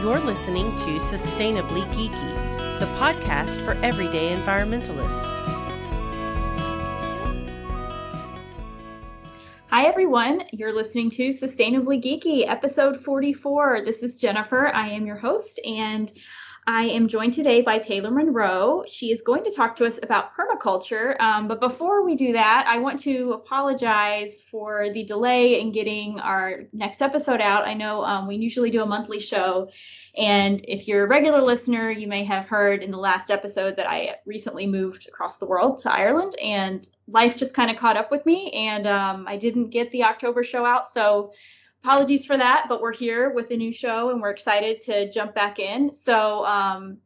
You're listening to Sustainably Geeky, the podcast for everyday environmentalists. Hi, everyone. You're listening to Sustainably Geeky, episode 44. This is Jennifer. I am your host, and I am joined today by Taylor Monroe. She is going to talk to us about permaculture. Um, but before we do that, I want to apologize for the delay in getting our next episode out. I know um, we usually do a monthly show. And if you're a regular listener, you may have heard in the last episode that I recently moved across the world to Ireland, and life just kind of caught up with me, and um, I didn't get the October show out. So apologies for that, but we're here with a new show and we're excited to jump back in. So um,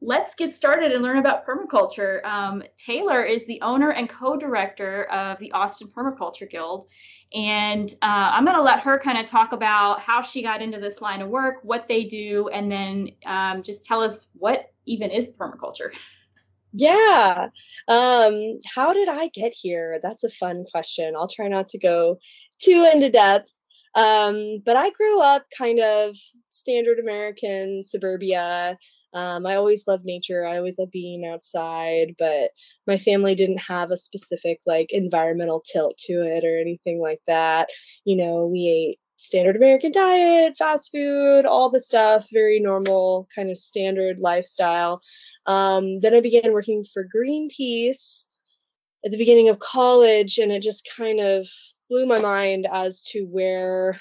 let's get started and learn about permaculture. Um, Taylor is the owner and co director of the Austin Permaculture Guild. And uh, I'm going to let her kind of talk about how she got into this line of work, what they do, and then um, just tell us what even is permaculture. Yeah. Um, how did I get here? That's a fun question. I'll try not to go too into depth. Um, but I grew up kind of standard American suburbia. Um, I always loved nature. I always loved being outside, but my family didn't have a specific like environmental tilt to it or anything like that. You know, we ate standard American diet, fast food, all the stuff, very normal kind of standard lifestyle. Um, then I began working for Greenpeace at the beginning of college, and it just kind of blew my mind as to where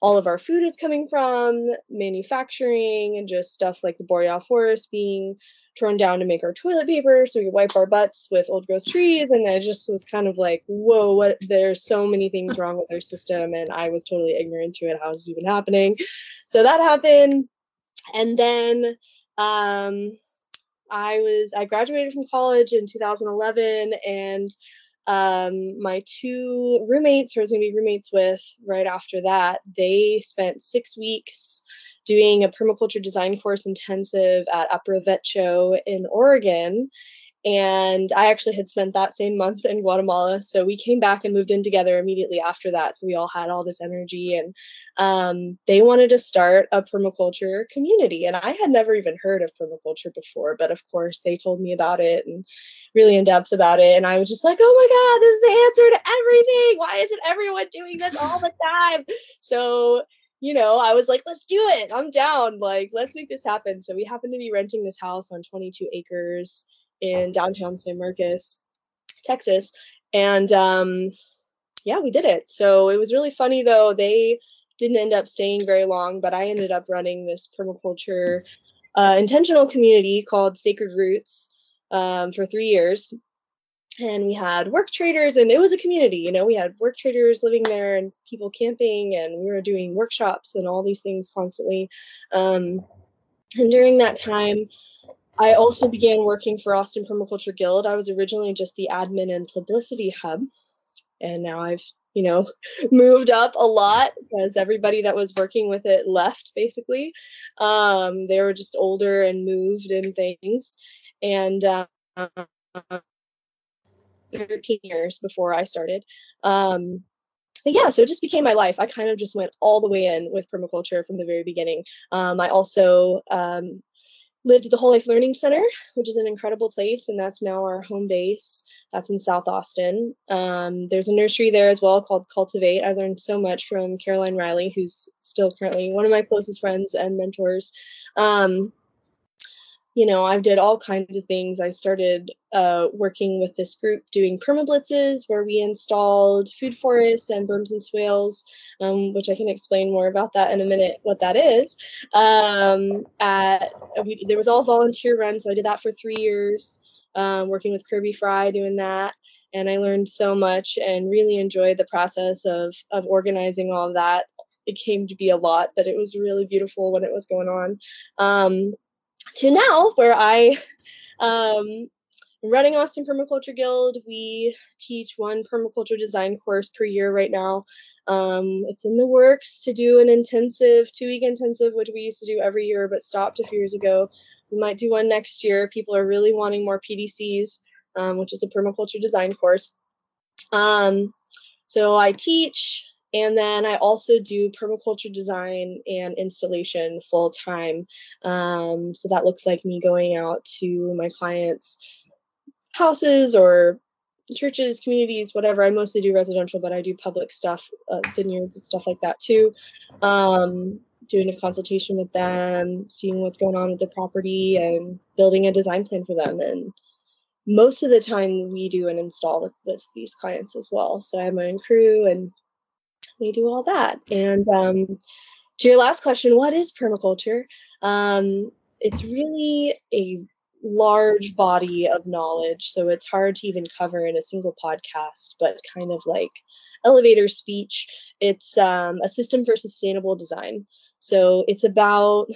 all of our food is coming from, manufacturing, and just stuff like the boreal forest being torn down to make our toilet paper so we wipe our butts with old growth trees. And I just was kind of like, whoa, what there's so many things wrong with our system. And I was totally ignorant to it. How is this even happening? So that happened. And then um I was I graduated from college in 2011 and um, my two roommates, who I was going to be roommates with right after that, they spent six weeks doing a permaculture design course intensive at Aprovecho's in Oregon. And I actually had spent that same month in Guatemala. So we came back and moved in together immediately after that. So we all had all this energy. And um, they wanted to start a permaculture community. And I had never even heard of permaculture before. But of course, they told me about it and really in depth about it. And I was just like, oh my God, this is the answer to everything. Why isn't everyone doing this all the time? So you know, I was like, let's do it. I'm down. Like, let's make this happen. So we happened to be renting this house on 22 acres in downtown San Marcos, Texas. And um, yeah, we did it. So it was really funny though. They didn't end up staying very long, but I ended up running this permaculture uh, intentional community called Sacred Roots um, for three years. And we had work traders, and it was a community. You know, we had work traders living there and people camping, and we were doing workshops and all these things constantly. Um, and during that time, I also began working for Austin Permaculture Guild. I was originally just the admin and publicity hub, and now I've you know moved up a lot because everybody that was working with it left basically. Um, they were just older and moved and things, and. Uh, 13 years before I started. Um, yeah, so it just became my life. I kind of just went all the way in with permaculture from the very beginning. Um, I also um, lived at the Whole Life Learning Center, which is an incredible place, and that's now our home base. That's in South Austin. Um, there's a nursery there as well called Cultivate. I learned so much from Caroline Riley, who's still currently one of my closest friends and mentors. Um, you know, I did all kinds of things. I started uh, working with this group doing permablitzes where we installed food forests and berms and swales, um, which I can explain more about that in a minute, what that is. Um, at, we, there was all volunteer run, so I did that for three years, um, working with Kirby Fry doing that. And I learned so much and really enjoyed the process of, of organizing all of that. It came to be a lot, but it was really beautiful when it was going on. To now where I um, running Austin Permaculture Guild. We teach one permaculture design course per year right now. Um, it's in the works to do an intensive, two week intensive, which we used to do every year but stopped a few years ago. We might do one next year. People are really wanting more PDCs, um, which is a permaculture design course. Um, so I teach And then I also do permaculture design and installation full time. Um, so that looks like me going out to my clients' houses or churches, communities, whatever. I mostly do residential, but I do public stuff, uh, vineyards and stuff like that too. Um, doing a consultation with them, seeing what's going on with the property, and building a design plan for them. And most of the time, we do an install with, with these clients as well. So I have my own crew, and we do all that. And um, to your last question, what is permaculture? Um, it's really a large body of knowledge so it's hard to even cover in a single podcast but kind of like elevator speech it's um, a system for sustainable design so it's about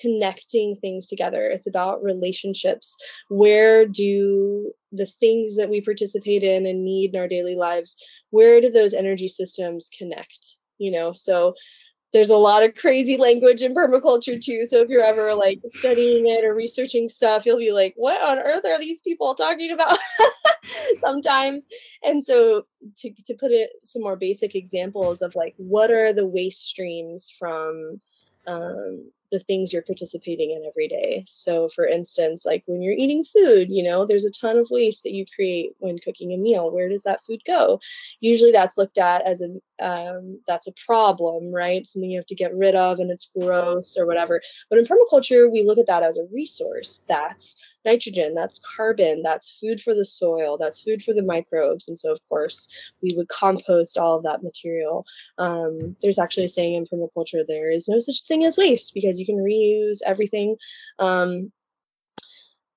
connecting things together it's about relationships where do the things that we participate in and need in our daily lives where do those energy systems connect you know so there's a lot of crazy language in permaculture too. So if you're ever like studying it or researching stuff, you'll be like, what on earth are these people talking about sometimes? And so to, to put it some more basic examples of like, what are the waste streams from um, the things you're participating in every day. So, for instance, like when you're eating food, you know, there's a ton of waste that you create when cooking a meal. Where does that food go? Usually, that's looked at as a um, that's a problem, right? Something you have to get rid of, and it's gross or whatever. But in permaculture, we look at that as a resource. That's nitrogen, that's carbon, that's food for the soil, that's food for the microbes. And so, of course, we would compost all of that material. Um, there's actually a saying in permaculture there is no such thing as waste because you can reuse everything. Um,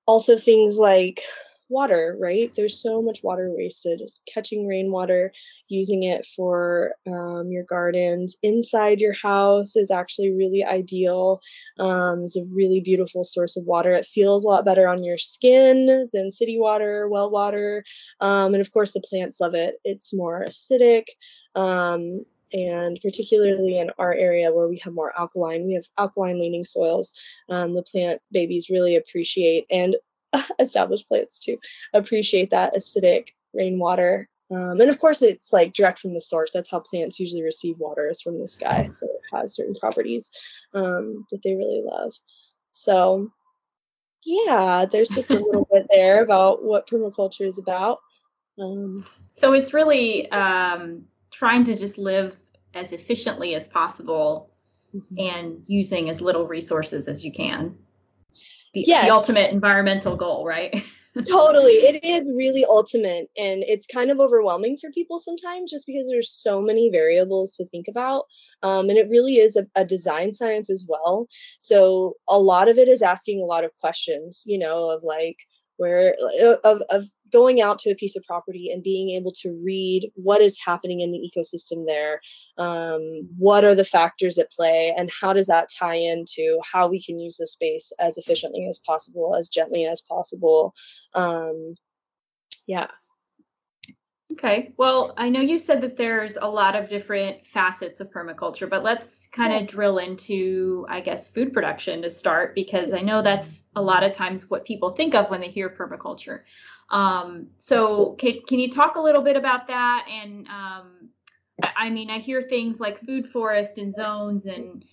also, things like water, right? There's so much water wasted. Just catching rainwater, using it for um, your gardens inside your house is actually really ideal. Um, it's a really beautiful source of water. It feels a lot better on your skin than city water, well water. Um, and of course, the plants love it. It's more acidic. Um, and particularly in our area where we have more alkaline, we have alkaline leaning soils. Um, the plant babies really appreciate, and established plants to appreciate that acidic rainwater. Um, and of course, it's like direct from the source. That's how plants usually receive water is from the sky. So it has certain properties um, that they really love. So, yeah, there's just a little bit there about what permaculture is about. Um, so it's really um, trying to just live as efficiently as possible mm-hmm. and using as little resources as you can the, yes. the ultimate environmental goal, right? totally. It is really ultimate. And it's kind of overwhelming for people sometimes just because there's so many variables to think about. Um, and it really is a, a, design science as well. So a lot of it is asking a lot of questions, you know, of like, where uh, of, of going out to a piece of property and being able to read what is happening in the ecosystem there um, what are the factors at play and how does that tie into how we can use the space as efficiently as possible as gently as possible um, yeah Okay. Well, I know you said that there's a lot of different facets of permaculture, but let's kind of yeah. drill into, I guess, food production to start, because I know that's a lot of times what people think of when they hear permaculture. Um, so, can, can you talk a little bit about that? And um, I mean, I hear things like food forest and zones and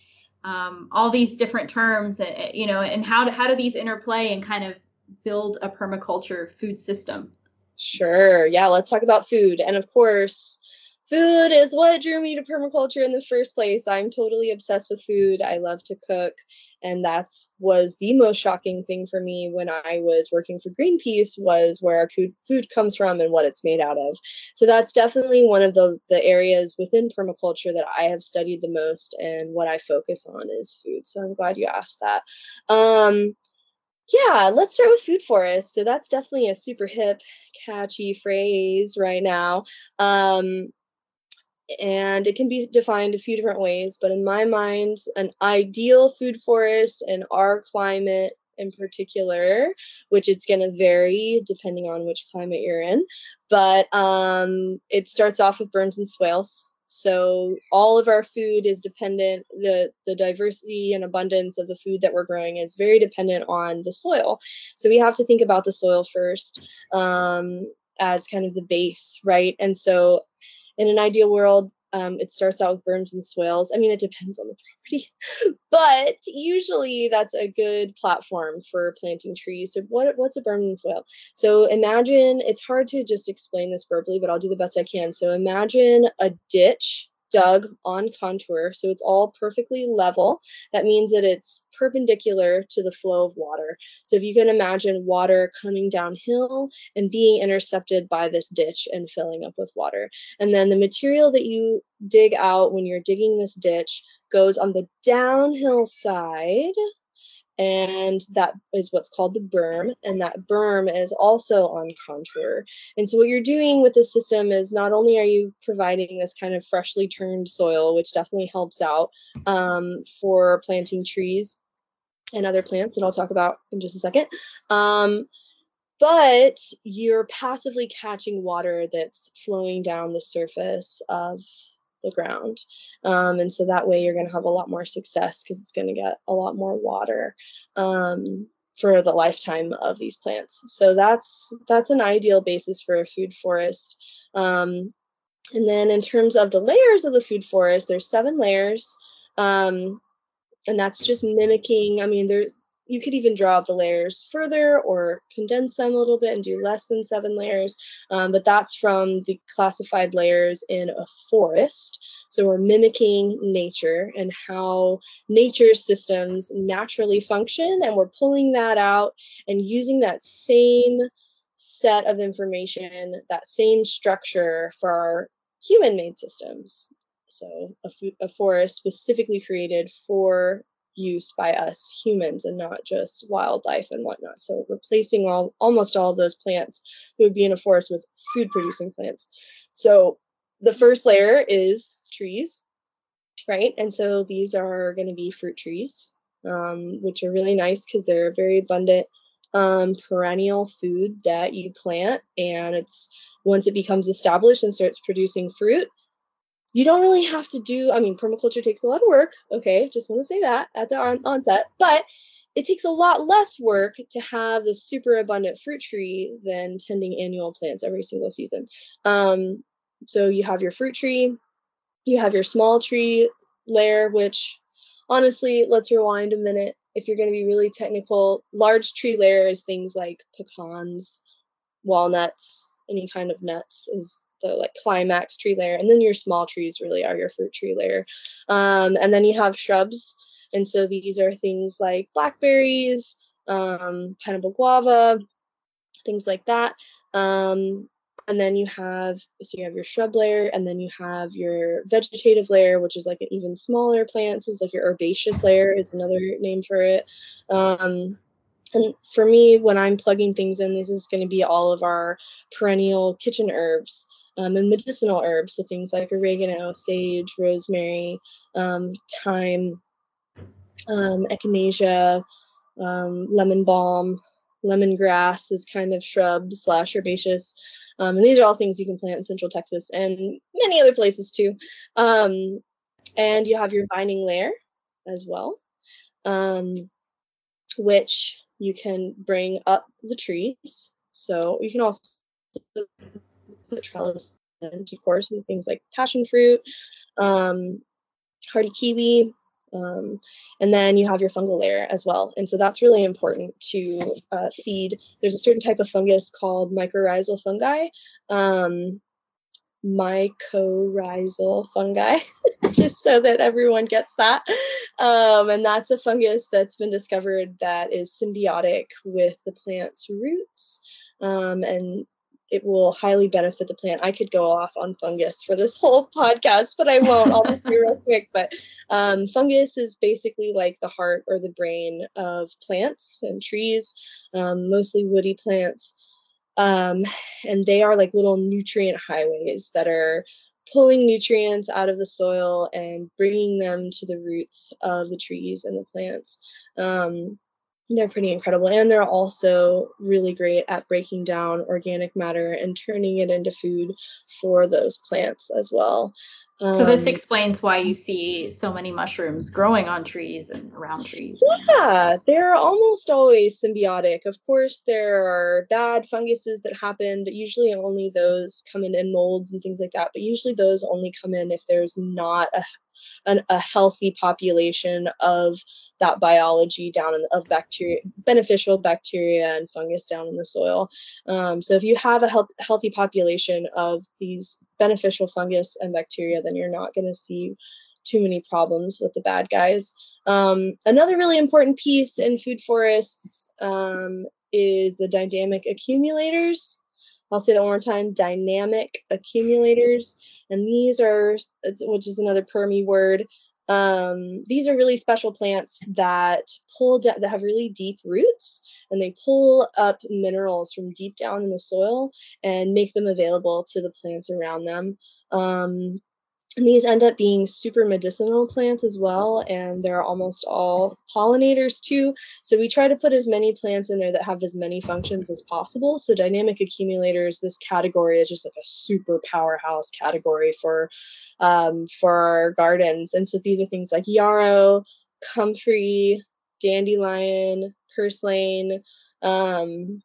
um, all these different terms, eh, eh, you know, and how do, how do these interplay and kind of build a permaculture food system? Sure. Yeah, let's talk about food. And of course, food is what drew me to permaculture in the first place. I'm totally obsessed with food. I love to cook. And that's was the most shocking thing for me when I was working for Greenpeace was where our food, food comes from and what it's made out of. So that's definitely one of the, the areas within permaculture that I have studied the most and what I focus on is food. So I'm glad you asked that. Um, yeah, let's start with food forests. So that's definitely a super hip, catchy phrase right now. Um, and it can be defined a few different ways, but in my mind, an ideal food forest in our climate in particular, which it's going to vary depending on which climate you're in, but um, it starts off with berms and swales. So all of our food is dependent the the diversity and abundance of the food that we're growing is very dependent on the soil. So we have to think about the soil first um, as kind of the base, right? And so in an ideal world, Um, it starts out with berms and swales. I mean, it depends on the property, but usually that's a good platform for planting trees. So, what what's a berm and swale? So, imagine it's hard to just explain this verbally, but I'll do the best I can. So, imagine a ditch dug on contour, so it's all perfectly level. That means that it's perpendicular to the flow of water. So if you can imagine water coming downhill and being intercepted by this ditch and filling up with water. And then the material that you dig out when you're digging this ditch goes on the downhill side and that is what's called the berm and that berm is also on contour. And so what you're doing with this system is not only are you providing this kind of freshly turned soil which definitely helps out um, for planting trees and other plants that i'll talk about in just a second um, but you're passively catching water that's flowing down the surface of the ground. Um, and so that way you're going to have a lot more success because it's going to get a lot more water um, for the lifetime of these plants. So that's that's an ideal basis for a food forest. Um, and then in terms of the layers of the food forest, there's seven layers. Um, and that's just mimicking, I mean, there's you could even draw the layers further or condense them a little bit and do less than seven layers. Um, but that's from the classified layers in a forest. So we're mimicking nature and how nature's systems naturally function. And we're pulling that out and using that same set of information, that same structure for our human made systems. So a, a forest specifically created for use by us humans and not just wildlife and whatnot. So replacing all almost all of those plants that would be in a forest with food producing plants. So the first layer is trees, right? And so these are going to be fruit trees, um, which are really nice because they're a very abundant um, perennial food that you plant, and it's once it becomes established and starts producing fruit, you don't really have to do i mean permaculture takes a lot of work okay just want to say that at the on- onset but it takes a lot less work to have the super abundant fruit tree than tending annual plants every single season. Um, so you have your fruit tree you have your small tree layer which honestly let's rewind a minute. If you're going to be really technical large tree layers things like pecans walnuts any kind of nuts is the like climax tree layer and then your small trees really are your fruit tree layer. Um, and then you have shrubs and so these are things like blackberries um, pineapple guava things like that. Um, and then you have so you have your shrub layer and then you have your vegetative layer which is like an even smaller plants is like your herbaceous layer is another name for it. Um, and for me when i'm plugging things in this is going to be all of our perennial kitchen herbs um, and medicinal herbs, so things like oregano, sage, rosemary, um, thyme, um, echinacea, um, lemon balm, lemongrass is kind of shrub slash herbaceous. Um, and these are all things you can plant in Central Texas and many other places too. Um, and you have your vining layer as well, which you can bring up the trees. So you can also put trellis and of course, and things like passion fruit, um, hardy kiwi, um, and then you have your fungal layer as well. And so that's really important to uh, feed. There's a certain type of fungus called mycorrhizal fungi. Um, mycorrhizal fungi, just so that everyone gets that. Um, and that's a fungus that's been discovered that is symbiotic with the plant's roots. Um, and it will highly benefit the plant. I could go off on fungus for this whole podcast, but I won't. I'll just be real quick. But um, fungus is basically like the heart or the brain of plants and trees, um, mostly woody plants. Um, and they are like little nutrient highways that are pulling nutrients out of the soil and bringing them to the roots of the trees and the plants. Um, they're pretty incredible and they're also really great at breaking down organic matter and turning it into food for those plants as well. Um, so this um, explains why you see so many mushrooms growing on trees and around trees. Yeah they're almost always symbiotic. Of course there are bad funguses that happen but usually only those come in in molds and things like that but usually those only come in if there's not a an, a healthy population of that biology down in of bacteria, beneficial bacteria and fungus down in the soil. Um, so if you have a health, healthy population of these beneficial fungus and bacteria, then you're not going to see too many problems with the bad guys. Um, another really important piece in food forests um, is the dynamic accumulators. I'll say that one more time dynamic accumulators. And these are, which is another permy word, um, these are really special plants that pull that have really deep roots and they pull up minerals from deep down in the soil and make them available to the plants around them um, and these end up being super medicinal plants as well, and they're almost all pollinators too. So we try to put as many plants in there that have as many functions as possible. So dynamic accumulators, this category is just like a super powerhouse category for um, for our gardens. And so these are things like yarrow, comfrey, dandelion, purslane, um,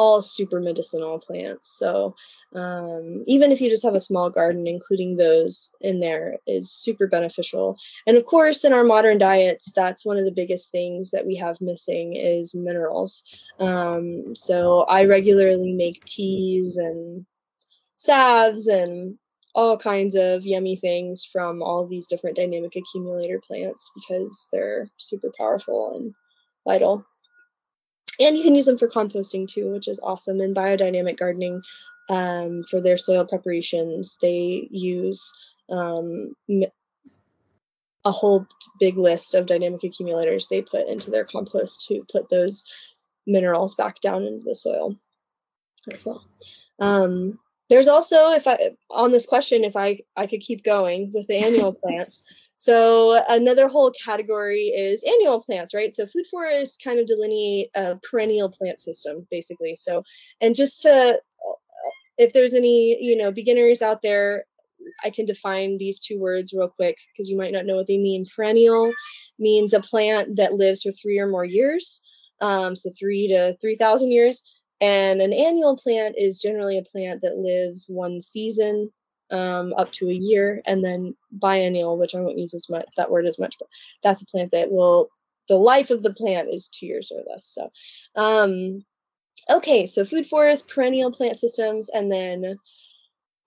all super medicinal plants. So um, even if you just have a small garden, including those in there is super beneficial. And of course, in our modern diets, that's one of the biggest things that we have missing is minerals. Um, so I regularly make teas and salves and all kinds of yummy things from all these different dynamic accumulator plants because they're super powerful and vital and you can use them for composting too, which is awesome. And biodynamic gardening, um, for their soil preparations, they use um, a whole big list of dynamic accumulators they put into their compost to put those minerals back down into the soil as well. Um, there's also, if I on this question, if I I could keep going with the annual plants. So another whole category is annual plants, right? So food forests kind of delineate a perennial plant system, basically. So, and just to, uh, if there's any, you know, beginners out there, I can define these two words real quick because you might not know what they mean. Perennial means a plant that lives for three or more years, um, so three to three thousand years. And an annual plant is generally a plant that lives one season um, up to a year, and then biennial, which I won't use as much that word as much, but that's a plant that will the life of the plant is two years or less. So, um, okay, so food forest, perennial plant systems, and then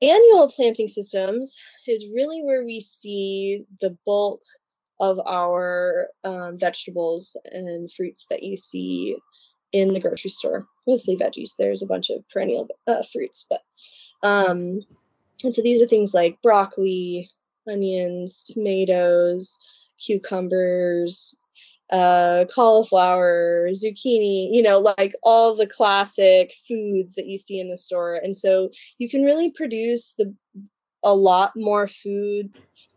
annual planting systems is really where we see the bulk of our um, vegetables and fruits that you see in the grocery store. Mostly veggies. There's a bunch of perennial uh, fruits, but um, and so these are things like broccoli, onions, tomatoes, cucumbers, uh, cauliflower, zucchini, you know, like all the classic foods that you see in the store. And so you can really produce the a lot more food,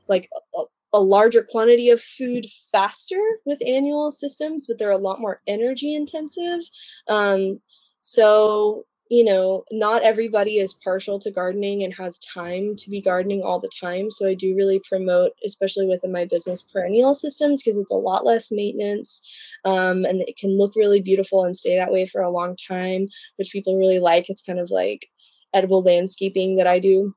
like a, a larger quantity of food faster with annual systems, but they're a lot more energy intensive. Um, so you know, not everybody is partial to gardening and has time to be gardening all the time. So I do really promote, especially within my business, perennial systems because it's a lot less maintenance um, and it can look really beautiful and stay that way for a long time, which people really like. It's kind of like edible landscaping that I do.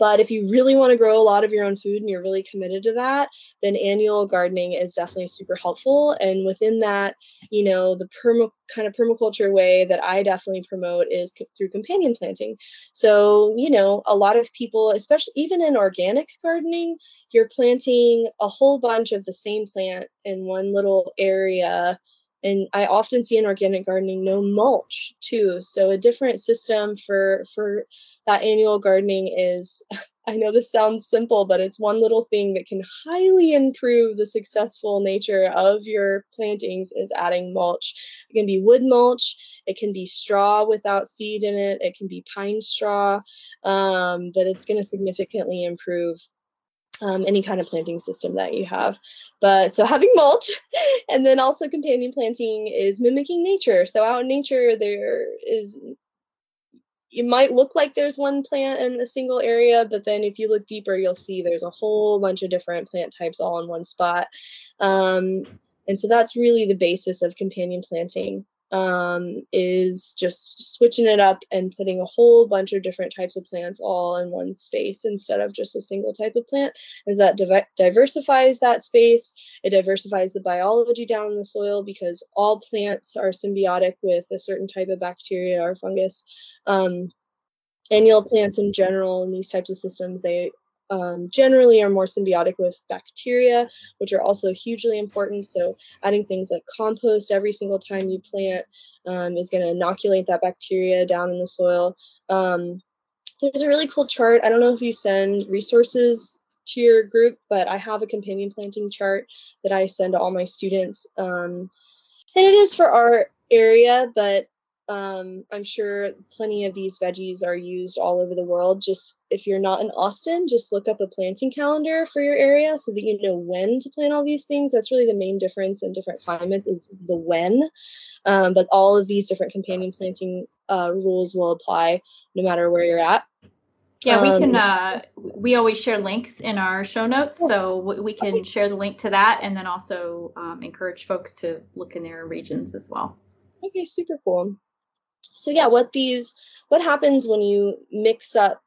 But if you really want to grow a lot of your own food and you're really committed to that, then annual gardening is definitely super helpful. And within that, you know, the perma kind of permaculture way that I definitely promote is through companion planting. So, you know, a lot of people, especially even in organic gardening, you're planting a whole bunch of the same plant in one little area and i often see in organic gardening no mulch too. So a different system for for that annual gardening is i know this sounds simple but it's one little thing that can highly improve the successful nature of your plantings is adding mulch. It can be wood mulch it can be straw without seed in it it can be pine straw um, but it's going to significantly improve um, any kind of planting system that you have. But so having mulch and then also companion planting is mimicking nature. So out in nature, there is, it might look like there's one plant in a single area, but then if you look deeper, you'll see there's a whole bunch of different plant types all in one spot. Um, and so that's really the basis of companion planting um, is just switching it up and putting a whole bunch of different types of plants all in one space instead of just a single type of plant. And that div- diversifies that space. It diversifies the biology down in the soil because all plants are symbiotic with a certain type of bacteria or fungus. Um, annual plants in general in these types of systems they um, generally are more symbiotic with bacteria, which are also hugely important. So, adding things like compost every single time you plant um, is going to inoculate that bacteria down in the soil. Um, there's a really cool chart. I don't know if you send resources to your group, but I have a companion planting chart that I send to all my students. Um, and it is for our area, but um, I'm sure plenty of these veggies are used all over the world. Just if you're not in Austin, just look up a planting calendar for your area so that you know when to plant all these things. That's really the main difference in different climates is the when. Um, but all of these different companion planting uh, rules will apply no matter where you're at. Yeah, we can. Um, uh, we always share links in our show notes, so we can share the link to that, and then also um, encourage folks to look in their regions as well. Okay, super cool so yeah what these what happens when you mix up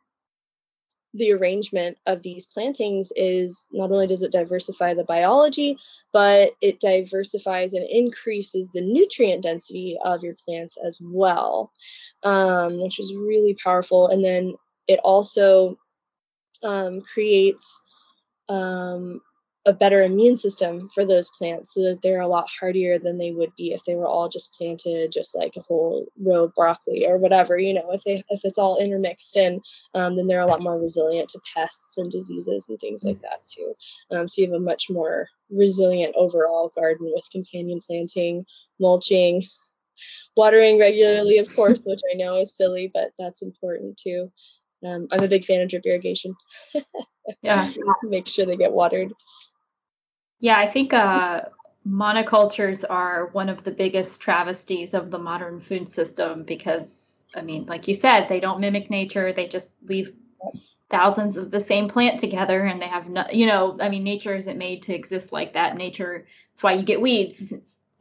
the arrangement of these plantings is not only does it diversify the biology, but it diversifies and increases the nutrient density of your plants as well, um, which is really powerful. And then it also um, creates um, a better immune system for those plants so that they're a lot hardier than they would be if they were all just planted just like a whole row of broccoli or whatever you know if they if it's all intermixed in um, then they're a lot more resilient to pests and diseases and things like that too. Um, so you have a much more resilient overall garden with companion planting mulching watering regularly of course which i know is silly but that's important too. Um, i'm a big fan of drip irrigation. Yeah. Make sure they get watered yeah, I think uh, monocultures are one of the biggest travesties of the modern food system because, I mean, like you said, they don't mimic nature. They just leave thousands of the same plant together and they have no, you know, I mean, nature isn't made to exist like that. Nature, that's why you get weeds.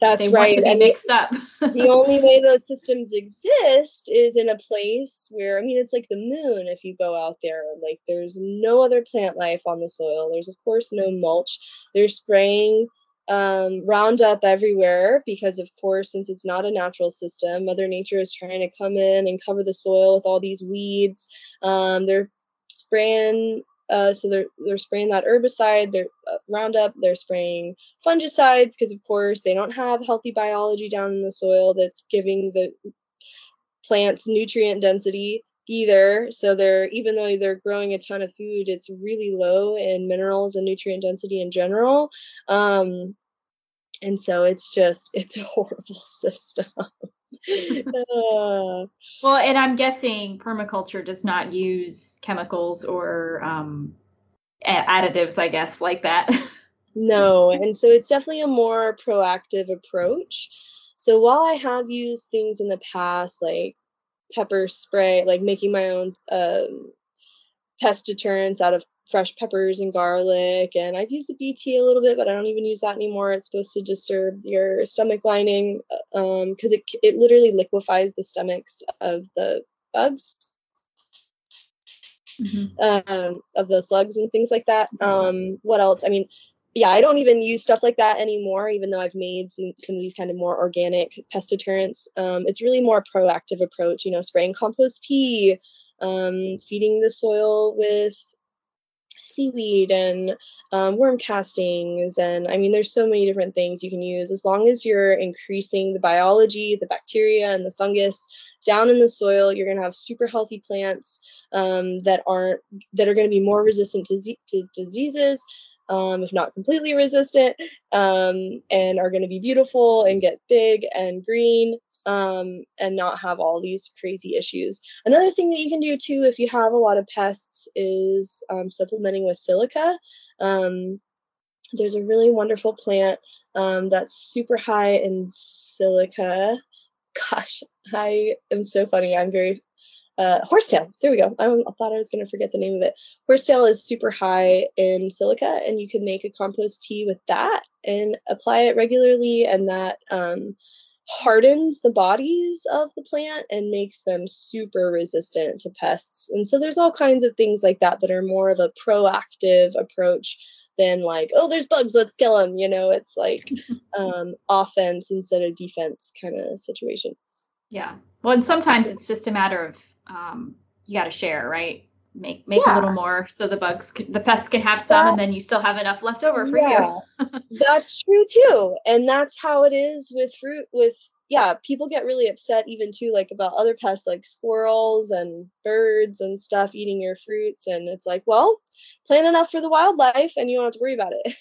That's right. Be mixed up. the only way those systems exist is in a place where, I mean, it's like the moon if you go out there. Like, there's no other plant life on the soil. There's, of course, no mulch. They're spraying um, Roundup everywhere because, of course, since it's not a natural system, Mother Nature is trying to come in and cover the soil with all these weeds. Um, they're spraying uh, so they're they're spraying that herbicide, they're uh, Roundup, they're spraying fungicides because of course they don't have healthy biology down in the soil that's giving the plants nutrient density either. So they're even though they're growing a ton of food, it's really low in minerals and nutrient density in general. Um, and so it's just it's a horrible system. well, and I'm guessing permaculture does not use chemicals or um, additives, I guess, like that. no, and so it's definitely a more proactive approach. So while I have used things in the past, like pepper spray, like making my own um, pest deterrents out of fresh peppers and garlic. And I've used the BT a little bit, but I don't even use that anymore. It's supposed to disturb your stomach lining because uh, um, it it literally liquefies the stomachs of the bugs. Mm-hmm. Um, of the slugs and things like that. Um, what else? I mean, yeah, I don't even use stuff like that anymore, even though I've made some, some of these kind of more organic pest deterrents. Um, it's really more proactive approach, you know, spraying compost tea, um, feeding the soil with seaweed and um, worm castings and i mean there's so many different things you can use. As long as you're increasing the biology the bacteria and the fungus down in the soil you're going to have super healthy plants um, that aren't that are going to be more resistant to, z- to diseases um, if not completely resistant um, and are going to be beautiful and get big and green um, and not have all these crazy issues. Another thing that you can do too, if you have a lot of pests, is um, supplementing with silica. Um, there's a really wonderful plant um, that's super high in silica. Gosh, I am so funny. I'm very uh, horsetail. There we go. I, I thought I was going to forget the name of it. Horsetail is super high in silica, and you can make a compost tea with that and apply it regularly, and that um, hardens the bodies of the plant and makes them super resistant to pests. And so there's all kinds of things like that that are more of a proactive approach than like, oh, there's bugs, let's kill them. You know, it's like um, offense instead of defense kind of situation. Yeah. Well, and sometimes it's just a matter of um, you got to share, right? Make make yeah. a little more so the bugs, can, the pests can have some, that, and then you still have enough left over for yeah, you. that's true too, and that's how it is with fruit. With yeah, people get really upset even too, like about other pests like squirrels and birds and stuff eating your fruits, and it's like, well, plant enough for the wildlife, and you don't have to worry about it.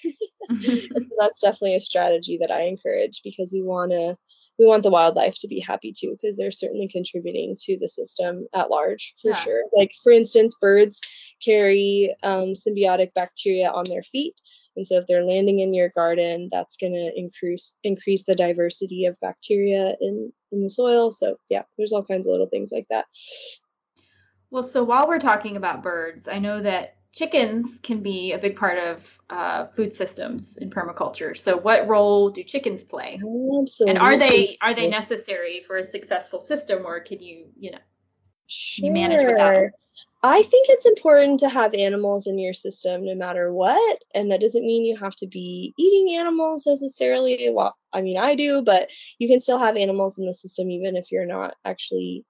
so that's definitely a strategy that I encourage because we want to we want the wildlife to be happy too because they're certainly contributing to the system at large for yeah. sure. Like for instance birds carry um, symbiotic bacteria on their feet and so if they're landing in your garden that's going to increase increase the diversity of bacteria in in the soil. So yeah there's all kinds of little things like that. Well so while we're talking about birds i know that chickens can be a big part of uh, food systems in permaculture. So, what role do chickens play? Absolutely. And are they are they necessary for a successful system, or can you you know sure. you manage without? Them? I think it's important to have animals in your system no matter what. And that doesn't mean you have to be eating animals necessarily. Well, I mean, I do, but you can still have animals in the system even if you're not actually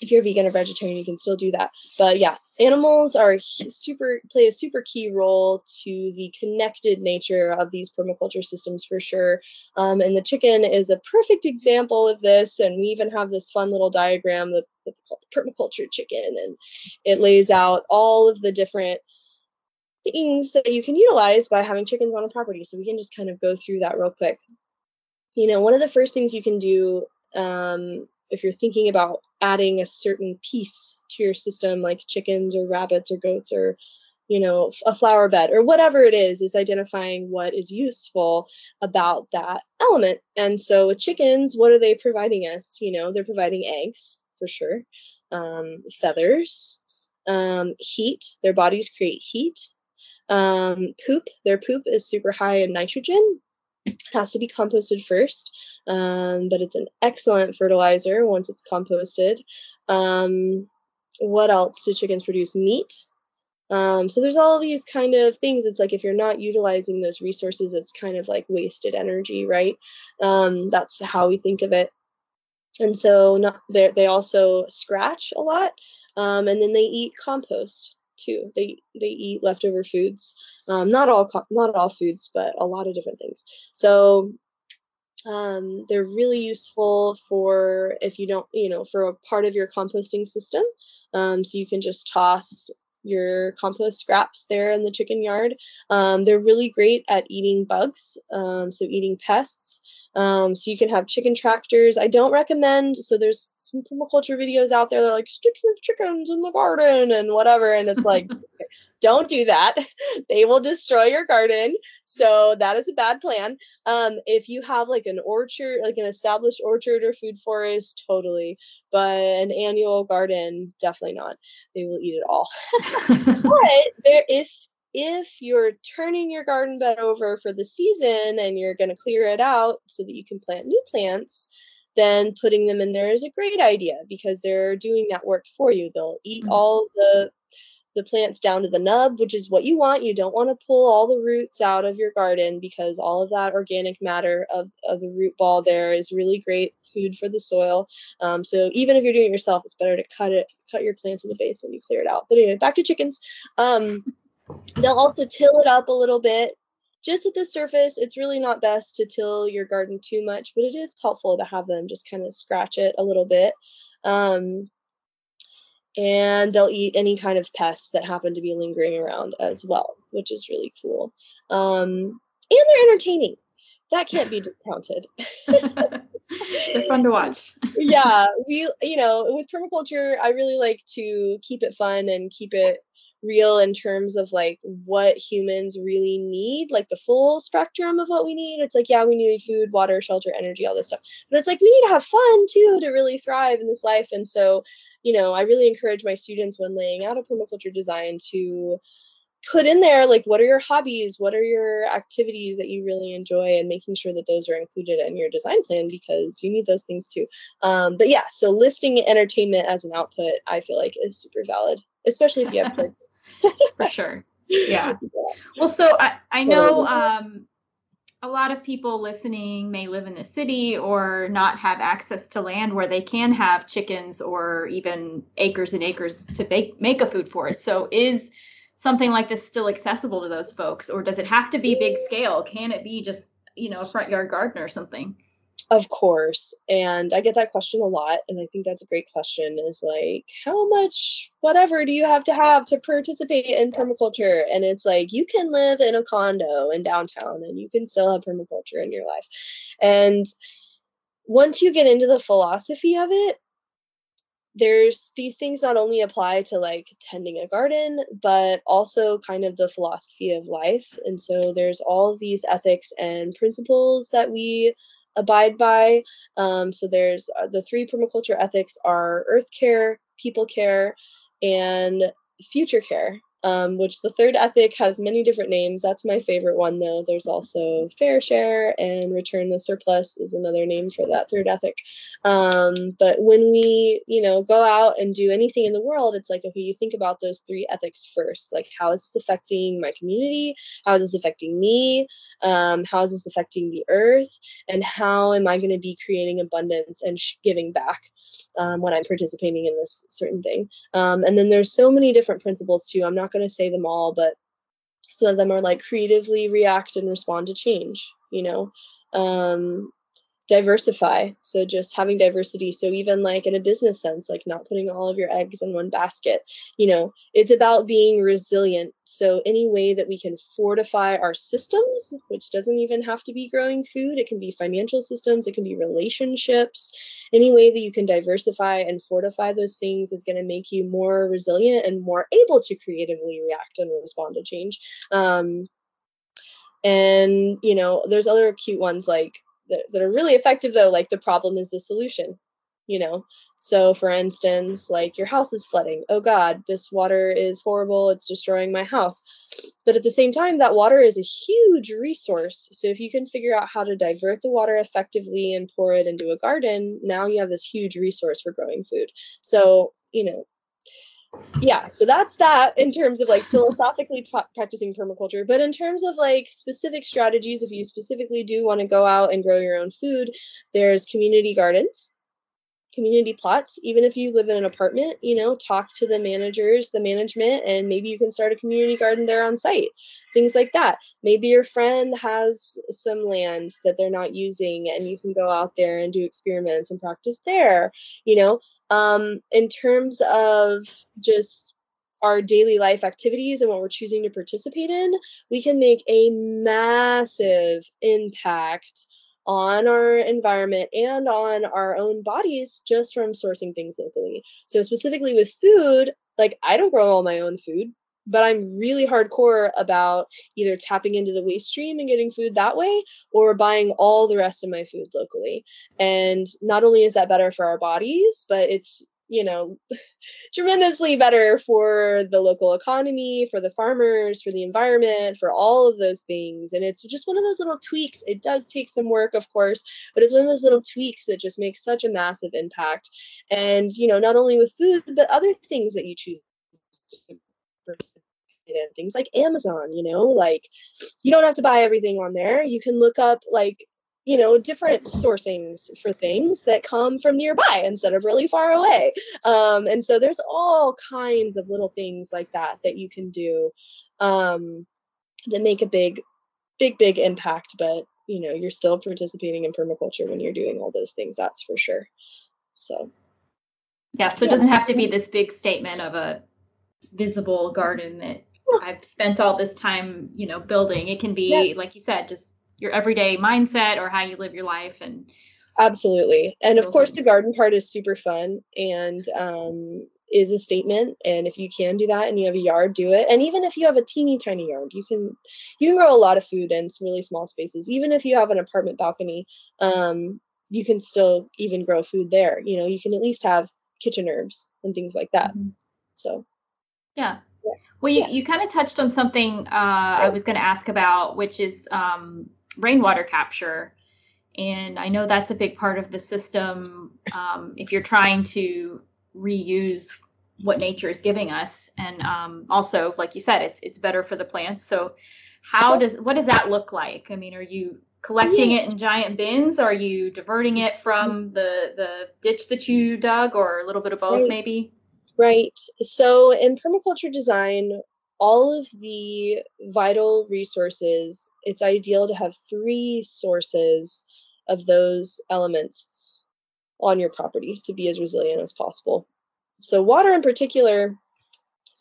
if you're vegan or vegetarian, you can still do that. But yeah, animals are super play a super key role to the connected nature of these permaculture systems for sure. Um, and the chicken is a perfect example of this. And we even have this fun little diagram that, that the permaculture chicken, and it lays out all of the different things that you can utilize by having chickens on a property. So we can just kind of go through that real quick. You know, one of the first things you can do um, if you're thinking about adding a certain piece to your system like chickens or rabbits or goats or you know a flower bed or whatever it is is identifying what is useful about that element. And so with chickens what are they providing us? You know they're providing eggs for sure um, feathers um, heat their bodies create heat um, poop their poop is super high in nitrogen it has to be composted first, um, but it's an excellent fertilizer once it's composted. Um, what else do chickens produce? Meat. Um, so there's all these kind of things. It's like if you're not utilizing those resources, it's kind of like wasted energy, right? Um, that's how we think of it. And so not, they also scratch a lot, um, and then they eat compost too. They they eat leftover foods. Um, not all not all foods, but a lot of different things. So um, they're really useful for if you don't you know for a part of your composting system. Um, so you can just toss your compost scraps there in the chicken yard. Um, they're really great at eating bugs, um, so eating pests. Um, so you can have chicken tractors. I don't recommend. So there's some permaculture videos out there that are like stick your chickens in the garden and whatever, and it's like don't do that. they will destroy your garden. So that is a bad plan. Um, if you have like an orchard, like an established orchard or food forest, totally. But an annual garden, definitely not. They will eat it all. but there, if if you're turning your garden bed over for the season and you're going to clear it out so that you can plant new plants, then putting them in there is a great idea because they're doing that work for you. They'll eat mm-hmm. all the the plants down to the nub, which is what you want. You don't want to pull all the roots out of your garden because all of that organic matter of, of the root ball there is really great food for the soil. Um, so even if you're doing it yourself, it's better to cut it, cut your plants at the base when you clear it out. But anyway, back to chickens. Um, they'll also till it up a little bit. Just at the surface, it's really not best to till your garden too much, but it is helpful to have them just kind of scratch it a little bit. Um, and they'll eat any kind of pests that happen to be lingering around as well, which is really cool. Um, and they're entertaining. That can't be discounted. They're fun to watch. yeah, we you know with permaculture, I really like to keep it fun and keep it real in terms of like what humans really need, like the full spectrum of what we need. It's like, yeah, we need food, water, shelter, energy, all this stuff. But it's like we need to have fun too to really thrive in this life. And so, you know, I really encourage my students when laying out a permaculture design to put in there like what are your hobbies what are your activities that you really enjoy and making sure that those are included in your design plan because you need those things too um, but yeah so listing entertainment as an output i feel like is super valid especially if you have kids. For sure. Yeah. Well, so I, I know um, a lot of people listening may live in the city or not have access to land where they can have chickens or even acres and acres to make, make a food forest. So is something like this still accessible to those folks or does it have to be big scale? Can it be just, you know, a front yard garden or something? Of course. And I get that question a lot. And I think that's a great question is like, how much whatever do you have to have to participate in permaculture? And it's like, you can live in a condo in downtown and you can still have permaculture in your life. And once you get into the philosophy of it, there's these things not only apply to like tending a garden but also kind of the philosophy of life and so there's all these ethics and principles that we abide by. Um, so there's uh, the three permaculture ethics are earth care, people care, and future care um, which the third ethic has many different names. That's my favorite one, though. There's also fair share and return the surplus is another name for that third ethic. Um, but when we, you know, go out and do anything in the world, it's like, okay, you think about those three ethics first. Like, how is this affecting my community? How is this affecting me? Um, how is this affecting the earth? And how am I going to be creating abundance and sh- giving back um, when I'm participating in this certain thing? Um, and then there's so many different principles, too. I'm not not going to say them all, but some of them are like creatively react and respond to change, you know. Um, diversify. So just having diversity. So even like in a business sense like not putting all of your eggs in one basket. You know it's about being resilient. So any way that we can fortify our systems which doesn't even have to be growing food it can be financial systems it can be relationships. Any way that you can diversify and fortify those things is going to make you more resilient and more able to creatively react and respond to change. Um, and you know there's other cute ones like that, that are really effective though like the problem is the solution you know? So for instance like your house is flooding. Oh god this water is horrible. It's destroying my house. But at the same time that water is a huge resource. So if you can figure out how to divert the water effectively and pour it into a garden now you have this huge resource for growing food. So you know yeah so that's that in terms of like philosophically practicing permaculture. But in terms of like specific strategies if you specifically do want to go out and grow your own food there's community gardens community plots even if you live in an apartment you know talk to the managers the management and maybe you can start a community garden there on site things like that. Maybe your friend has some land that they're not using and you can go out there and do experiments and practice there you know? Um, in terms of just our daily life activities and what we're choosing to participate in, we can make a massive impact on our environment and on our own bodies just from sourcing things locally. So, specifically with food, like I don't grow all my own food, but I'm really hardcore about either tapping into the waste stream and getting food that way or buying all the rest of my food locally. And not only is that better for our bodies, but it's you know, tremendously better for the local economy, for the farmers, for the environment, for all of those things. And it's just one of those little tweaks. It does take some work, of course, but it's one of those little tweaks that just makes such a massive impact. And, you know, not only with food, but other things that you choose things like Amazon, you know, like you don't have to buy everything on there. You can look up like you know different sourcings for things that come from nearby instead of really far away. Um, and so there's all kinds of little things like that that you can do um, that make a big big big impact but you know you're still participating in permaculture when you're doing all those things that's for sure. So. Yeah so it doesn't have to be this big statement of a visible garden that I've spent all this time, you know, building. It can be, yeah. like you said, just your everyday mindset or how you live your life and Absolutely. And of course, the garden part is super fun and um, is a statement. And if you can do that and you have a yard, do it. And even if you have a teeny tiny yard, you can you can grow a lot of food in some really small spaces. Even if you have an apartment balcony, um, you can still even grow food there. You know, you can at least have kitchen herbs and things like that. Mm-hmm. So, yeah. Well, you, you kind of touched on something uh, I was going to ask about, which is um, rainwater capture. And I know that's a big part of the system um, if you're trying to reuse what nature is giving us. And um, also, like you said, it's it's better for the plants. So, how does what does that look like? I mean, are you collecting it in giant bins? Are you diverting it from the the ditch that you dug, or a little bit of both, right. maybe? Right. So in permaculture design, all of the vital resources, it's ideal to have three sources of those elements on your property to be as resilient as possible. So, water in particular,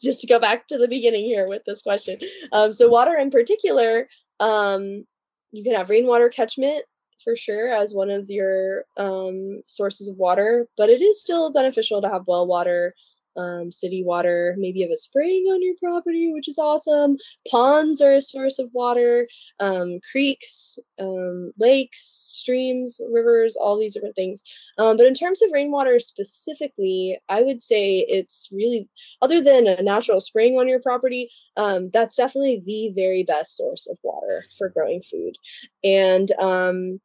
just to go back to the beginning here with this question. Um, so, water in particular, um, you can have rainwater catchment for sure as one of your um, sources of water, but it is still beneficial to have well water um, city water. Maybe you have a spring on your property, which is awesome. Ponds are a source of water, um, creeks, um, lakes, streams, rivers, all these different things. Um, but in terms of rainwater specifically, I would say it's really, other than a natural spring on your property, um, that's definitely the very best source of water for growing food. And um,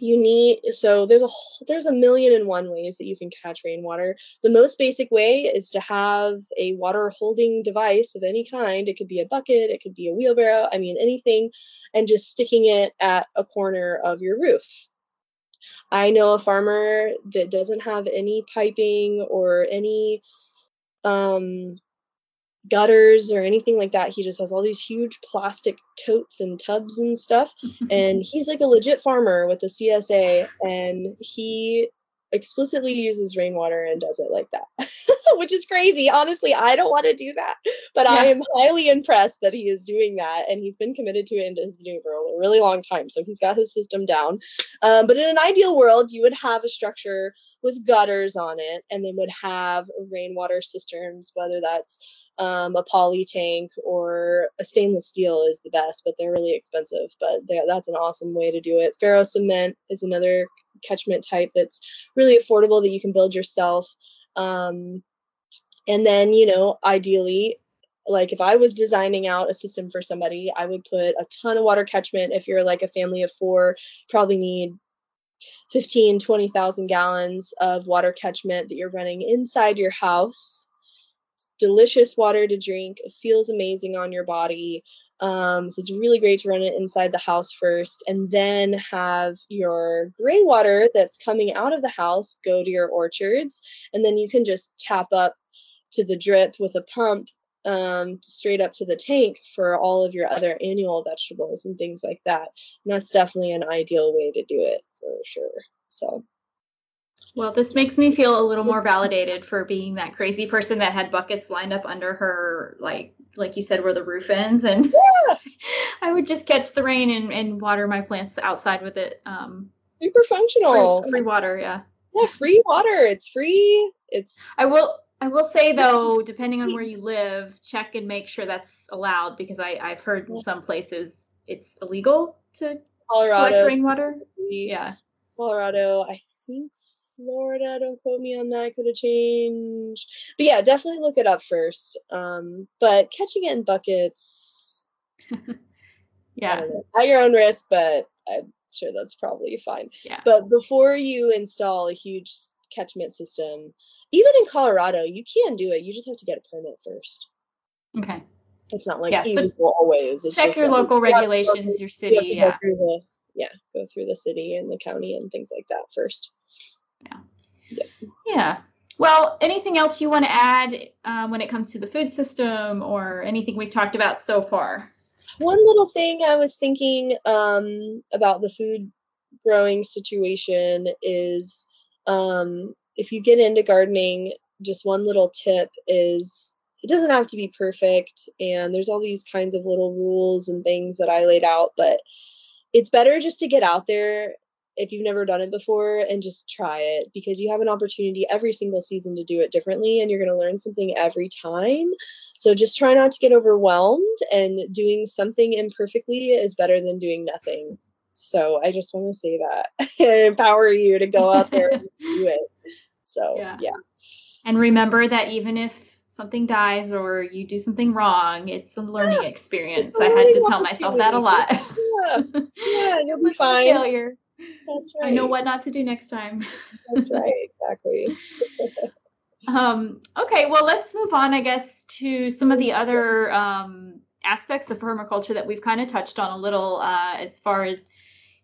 you need so there's a there's a million and one ways that you can catch rainwater. The most basic way is to have a water holding device of any kind. It could be a bucket it could be a wheelbarrow i mean anything and just sticking it at a corner of your roof. I know a farmer that doesn't have any piping or any um gutters or anything like that. He just has all these huge plastic totes and tubs and stuff. and he's like a legit farmer with the CSA and he explicitly uses rainwater and does it like that, which is crazy. Honestly, I don't want to do that, but yeah. I am highly impressed that he is doing that and he's been committed to it and has been doing it for a really long time. So he's got his system down. Um, but in an ideal world, you would have a structure with gutters on it and then would have rainwater cisterns, whether that's um, a poly tank or a stainless steel is the best, but they're really expensive. But that's an awesome way to do it. Ferro cement is another catchment type that's really affordable that you can build yourself. Um, and then, you know, ideally, like if I was designing out a system for somebody, I would put a ton of water catchment. If you're like a family of four, probably need 15, 20,000 gallons of water catchment that you're running inside your house delicious water to drink. It feels amazing on your body. Um, so it's really great to run it inside the house first and then have your gray water that's coming out of the house go to your orchards. And then you can just tap up to the drip with a pump um, straight up to the tank for all of your other annual vegetables and things like that. And that's definitely an ideal way to do it for sure. So well, this makes me feel a little more validated for being that crazy person that had buckets lined up under her, like like you said, where the roof ends, and yeah. I would just catch the rain and, and water my plants outside with it. Um, Super functional. Free, free water, yeah. Yeah, free water. It's free. It's. I will. I will say though, depending on where you live, check and make sure that's allowed because I I've heard in some places it's illegal to Colorado collect rainwater. Yeah. Colorado, I think Florida. Don't quote me on that. Could have changed. But yeah, definitely look it up first. Um, but catching it in buckets. yeah. At your own risk, but I'm sure that's probably fine. Yeah. But before you install a huge catchment system, even in Colorado, you can do it. You just have to get a permit first. Okay. It's not like yeah, so always. It's check your like, local regulations, your city. Yeah. The, yeah, go through the city and the county and things like that first. Yeah. Yeah. yeah. Well, anything else you want to add um, when it comes to the food system or anything we've talked about so far? One little thing I was thinking um, about the food growing situation is um, if you get into gardening, just one little tip is it doesn't have to be perfect. And there's all these kinds of little rules and things that I laid out, but it's better just to get out there if you've never done it before and just try it because you have an opportunity every single season to do it differently and you're going to learn something every time. So just try not to get overwhelmed and doing something imperfectly is better than doing nothing. So I just want to say that and empower you to go out there and do it. So yeah. yeah. And remember that even if something dies or you do something wrong, it's a learning yeah, experience. I had to tell myself that a lot. Yeah, yeah you'll be fine. Failure. That's right. I know what not to do next time. That's right, exactly. um, okay, well, let's move on, I guess, to some of the other um, aspects of permaculture that we've kind of touched on a little uh, as far as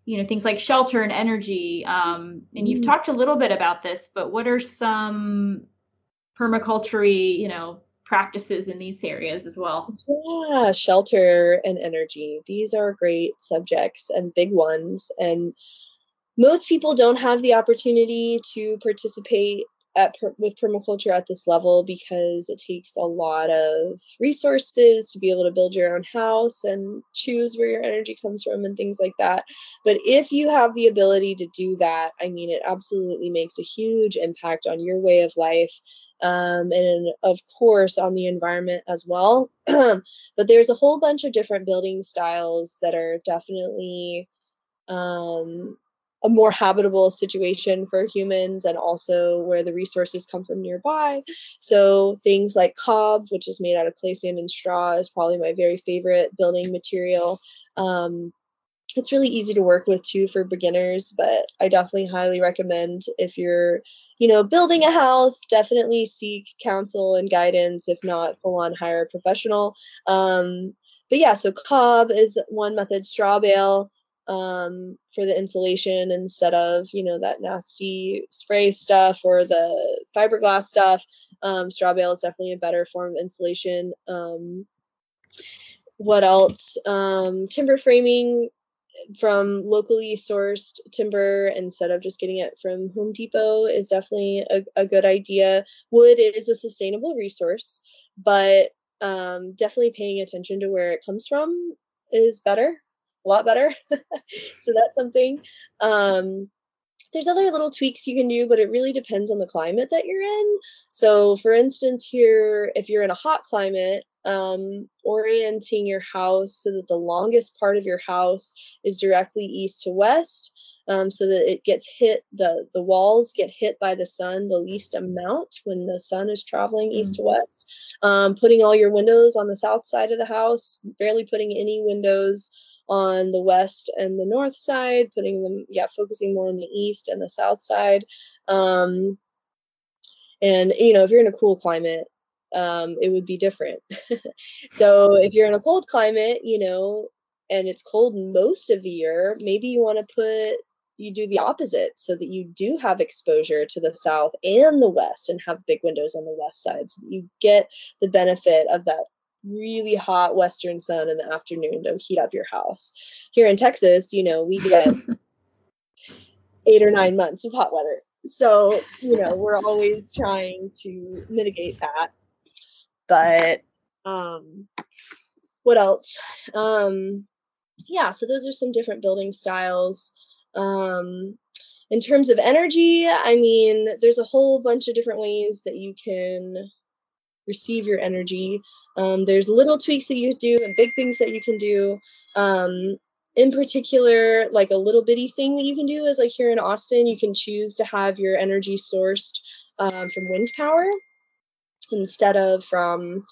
you know things like shelter and energy um, and you've mm. talked a little bit about this but what are some permaculture you know practices in these areas as well. Yeah shelter and energy. These are great subjects and big ones and most people don't have the opportunity to participate at per, with permaculture at this level because it takes a lot of resources to be able to build your own house and choose where your energy comes from and things like that. But if you have the ability to do that, I mean, it absolutely makes a huge impact on your way of life um, and, of course, on the environment as well. but there's a whole bunch of different building styles that are definitely um, a more habitable situation for humans and also where the resources come from nearby. So things like cob, which is made out of clay sand and straw, is probably my very favorite building material. Um, it's really easy to work with too for beginners, but I definitely highly recommend if you're, you know, building a house, definitely seek counsel and guidance. If not, full on hire a professional. Um, but yeah, so cob is one method, straw bale um, for the insulation instead of you know that nasty spray stuff or the fiberglass stuff. Um, straw bale is definitely a better form of insulation. Um, what else? Um, timber framing from locally sourced timber instead of just getting it from Home Depot is definitely a, a good idea. Wood is a sustainable resource, but um, definitely paying attention to where it comes from is better a lot better. so that's something. Um, there's other little tweaks you can do, but it really depends on the climate that you're in. So, for instance, here, if you're in a hot climate, um, orienting your house so that the longest part of your house is directly east to west, um, so that it gets hit the the walls get hit by the sun the least amount when the sun is traveling east mm-hmm. to west. Um, putting all your windows on the south side of the house, barely putting any windows on the west and the north side, putting them, yeah, focusing more on the east and the south side. Um, and, you know, if you're in a cool climate, um, it would be different. so if you're in a cold climate, you know, and it's cold most of the year, maybe you want to put you do the opposite so that you do have exposure to the south and the west and have big windows on the west side so you get the benefit of that really hot western sun in the afternoon to heat up your house. Here in Texas, you know, we get eight or nine months of hot weather. So, you know, we're always trying to mitigate that. But um what else? Um yeah, so those are some different building styles. Um in terms of energy, I mean, there's a whole bunch of different ways that you can receive your energy. Um, there's little tweaks that you do and big things that you can do. Um, in particular, like a little bitty thing that you can do is like here in Austin, you can choose to have your energy sourced um, from wind power instead of from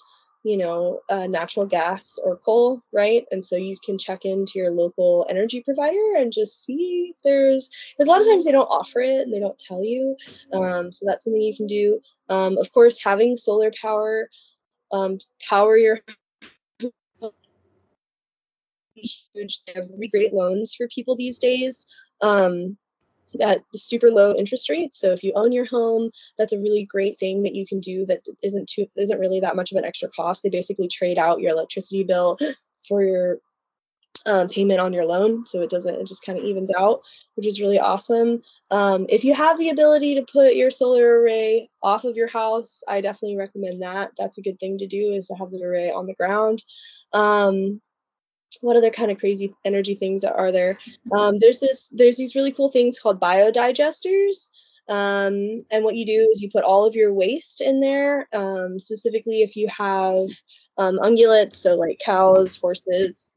you know, uh, natural gas or coal, right? And so you can check into your local energy provider and just see if there's, a lot of times they don't offer it and they don't tell you. Um, so that's something you can do. Um, of course, having solar power, um, power your huge. They have great loans for people these days. Um, at super low interest rates. So if you own your home, that's a really great thing that you can do that isn't too isn't really that much of an extra cost. They basically trade out your electricity bill for your um, payment on your loan, so it doesn't it just kind of evens out, which is really awesome. Um, if you have the ability to put your solar array off of your house, I definitely recommend that. That's a good thing to do is to have the array on the ground. Um, what other kind of crazy energy things are there? Um, there's this there's these really cool things called biodigesters. Um, and what you do is you put all of your waste in there. Um, specifically, if you have um, ungulates, so like cows, horses,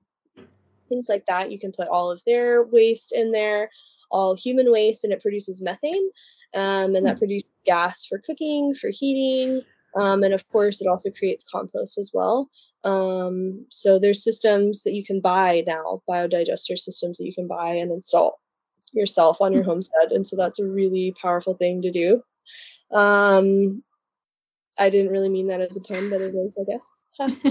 things like that, you can put all of their waste in there, all human waste, and it produces methane. Um, and that hmm. produces gas for cooking, for heating, um, and of course, it also creates compost as well. Um, so there's systems that you can buy now, biodigester systems that you can buy and install yourself on your mm-hmm. homestead. And so that's a really powerful thing to do. Um, I didn't really mean that as a pun, but it is, I guess. um,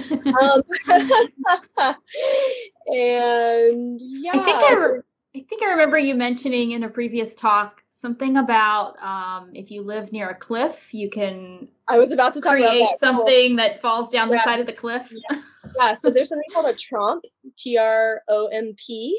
and yeah, I think I, re- I think I remember you mentioning in a previous talk something about um, if you live near a cliff, you can. I was about to talk create about that. something that falls down yeah. the side of the cliff. Yeah. yeah. So there's something called a tromp, T R O M P,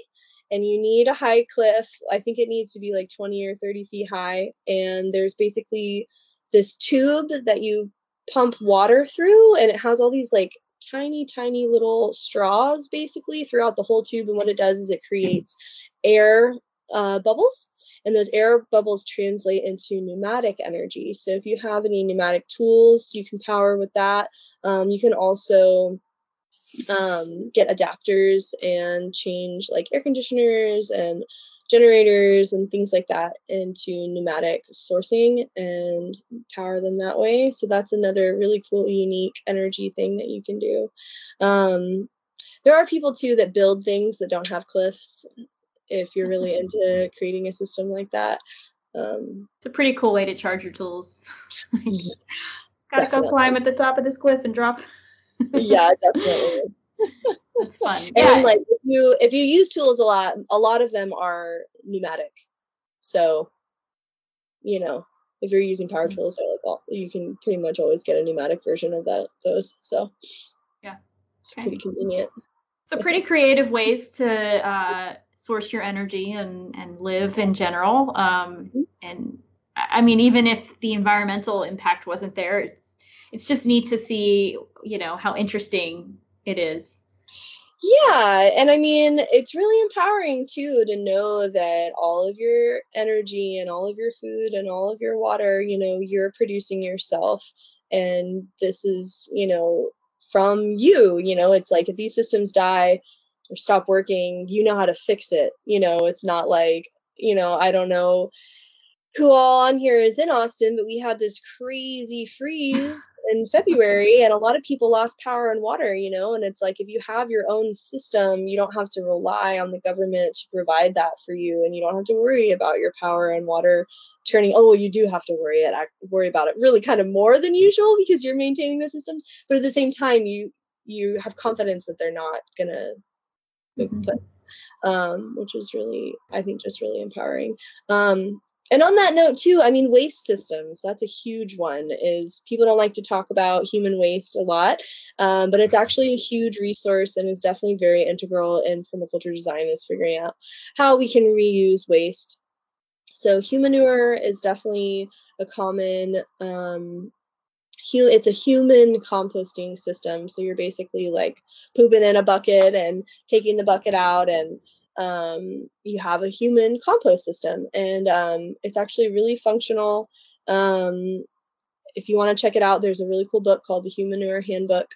and you need a high cliff. I think it needs to be like 20 or 30 feet high, and there's basically this tube that you pump water through, and it has all these like tiny, tiny little straws basically throughout the whole tube. And what it does is it creates air uh, bubbles and those air bubbles translate into pneumatic energy. So if you have any pneumatic tools, you can power with that. Um, you can also um, get adapters and change like air conditioners and generators and things like that into pneumatic sourcing and power them that way. So that's another really cool, unique energy thing that you can do. Um, there are people too that build things that don't have cliffs if you're really into creating a system like that. Um, it's a pretty cool way to charge your tools. Gotta go climb at the top of this cliff and drop. yeah, definitely. That's fun. And yeah. like if you if you use tools a lot, a lot of them are pneumatic. So, you know, if you're using power mm. tools, they're like all you can pretty much always get a pneumatic version of that those. So yeah, it's okay. pretty convenient. So pretty creative ways to uh, source your energy and and live in general. Um, mm-hmm. and I mean, even if the environmental impact wasn't there, it's it's just neat to see, you know, how interesting it is. Yeah, and I mean, it's really empowering too to know that all of your energy and all of your food and all of your water, you know, you're producing yourself. And this is, you know, from you, you know, it's like if these systems die, or stop working, you know how to fix it. You know, it's not like, you know, I don't know who all on here is in Austin, but we had this crazy freeze in February and a lot of people lost power and water, you know, and it's like if you have your own system, you don't have to rely on the government to provide that for you and you don't have to worry about your power and water turning oh you do have to worry it worry about it really kind of more than usual because you're maintaining the systems, but at the same time you you have confidence that they're not going to mm-hmm. um, which is really, I think, just really empowering. Um, and on that note too i mean waste systems that's a huge one is people don't like to talk about human waste a lot um, but it's actually a huge resource and is definitely very integral in permaculture design is figuring out how we can reuse waste so humanure is definitely a common um, it's a human composting system. So you're basically like pooping in a bucket and taking the bucket out, and um, you have a human compost system, and um, it's actually really functional. Um, if you want to check it out, there's a really cool book called the Human Humanure Handbook.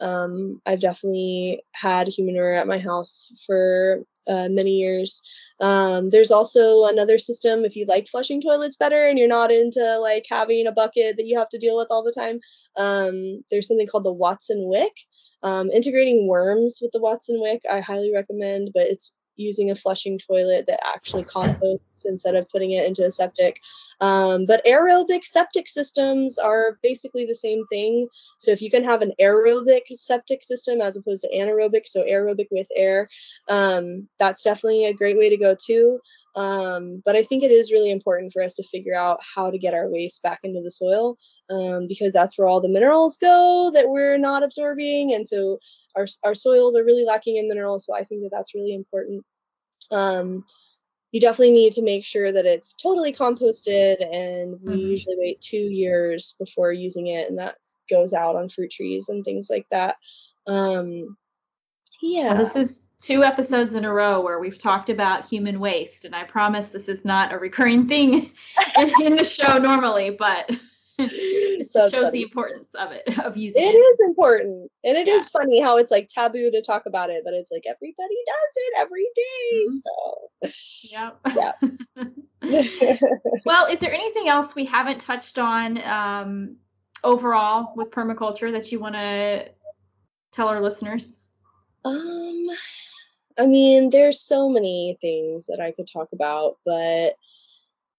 Um, I've definitely had human Humanure at my house for uh, many years. Um, there's also another system if you like flushing toilets better and you're not into like having a bucket that you have to deal with all the time. Um, there's something called the Watson Wick. Um, integrating worms with the Watson Wick, I highly recommend, but it's using a flushing toilet that actually composts instead of putting it into a septic. Um, but aerobic septic systems are basically the same thing. So if you can have an aerobic septic system as opposed to anaerobic, so aerobic with air, um, that's definitely a great way to go too. Um, but I think it is really important for us to figure out how to get our waste back into the soil um, because that's where all the minerals go that we're not absorbing. And so our, our soils are really lacking in minerals. So I think that that's really important. Um, you definitely need to make sure that it's totally composted and we mm-hmm. usually wait two years before using it and that goes out on fruit trees and things like that um, Yeah. Well, this is two episodes in a row where we've talked about human waste, and I promise this is not a recurring thing in, the show normally, but it just shows funny. the importance of it of using it. It is important, and it yeah. is funny how it's like taboo to talk about it, but it's like everybody does it every day. Mm-hmm. So yeah, yeah. well, is there anything else we haven't touched on um, overall with permaculture that you want to tell our listeners? Um, I mean, there's so many things that I could talk about, but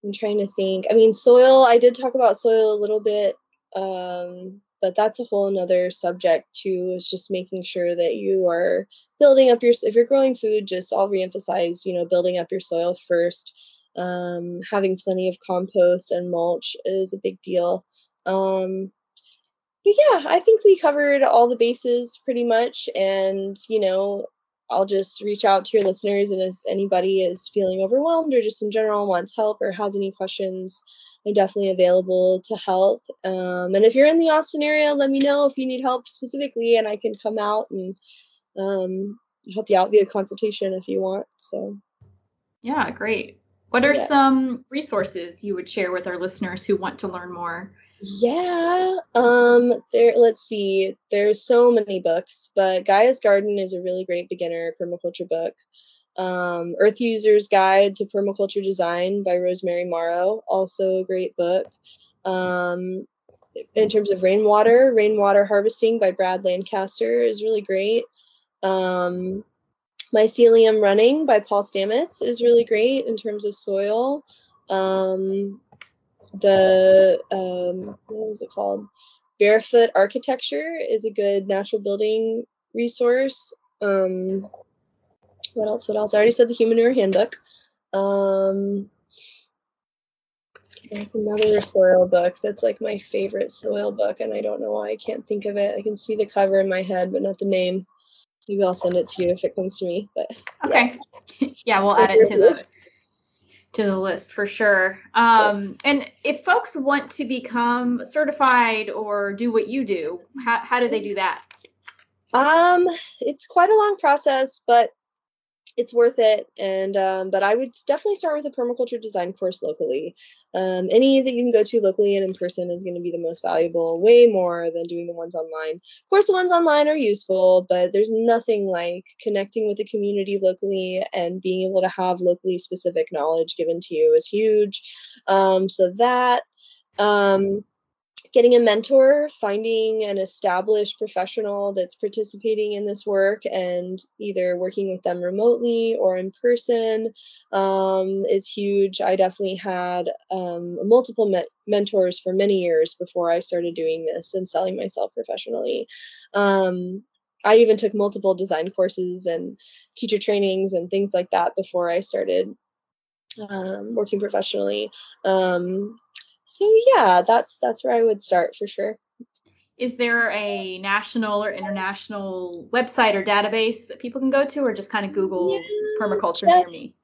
I'm trying to think. I mean, soil, I did talk about soil a little bit, um, but that's a whole nother subject too, is just making sure that you are building up your, if you're growing food, just I'll reemphasize, you know, building up your soil first. Um, having plenty of compost and mulch is a big deal. Um, yeah, I think we covered all the bases pretty much. And, you know, I'll just reach out to your listeners. And if anybody is feeling overwhelmed or just in general wants help or has any questions, I'm definitely available to help. Um, and if you're in the Austin area, let me know if you need help specifically, and I can come out and um, help you out via consultation if you want. So, yeah, great. What are yeah. some resources you would share with our listeners who want to learn more? Yeah. Um there let's see. There's so many books, but Gaia's Garden is a really great beginner permaculture book. Um Earth User's Guide to Permaculture Design by Rosemary Morrow, also a great book. Um in terms of rainwater, Rainwater Harvesting by Brad Lancaster is really great. Um Mycelium Running by Paul Stamets is really great in terms of soil. Um, the um, what was it called? Barefoot Architecture is a good natural building resource. Um, what else? What else? I already said the Humanure Handbook. Um, there's another soil book that's like my favorite soil book, and I don't know why I can't think of it. I can see the cover in my head, but not the name. Maybe I'll send it to you if it comes to me. But okay, yeah, yeah we'll add it to the to the list for sure. Um, and if folks want to become certified or do what you do, how, how do they do that? Um, it's quite a long process, but it's worth it. And um, but I would definitely start with a permaculture design course locally. Um, any that you can go to locally and in person is going to be the most valuable, way more than doing the ones online. Of course, the ones online are useful, but there's nothing like connecting with the community locally and being able to have locally specific knowledge given to you is huge. Um, so that. Um, getting a mentor, finding an established professional that's participating in this work and either working with them remotely or in person um, is huge. I definitely had um, multiple me- mentors for many years before I started doing this and selling myself professionally. Um, I even took multiple design courses and teacher trainings and things like that before I started um, working professionally. Um, so yeah, that's that's where I would start for sure. Is there a national or international website or database that people can go to, or just kind of Google yeah, permaculture Geoff, near me?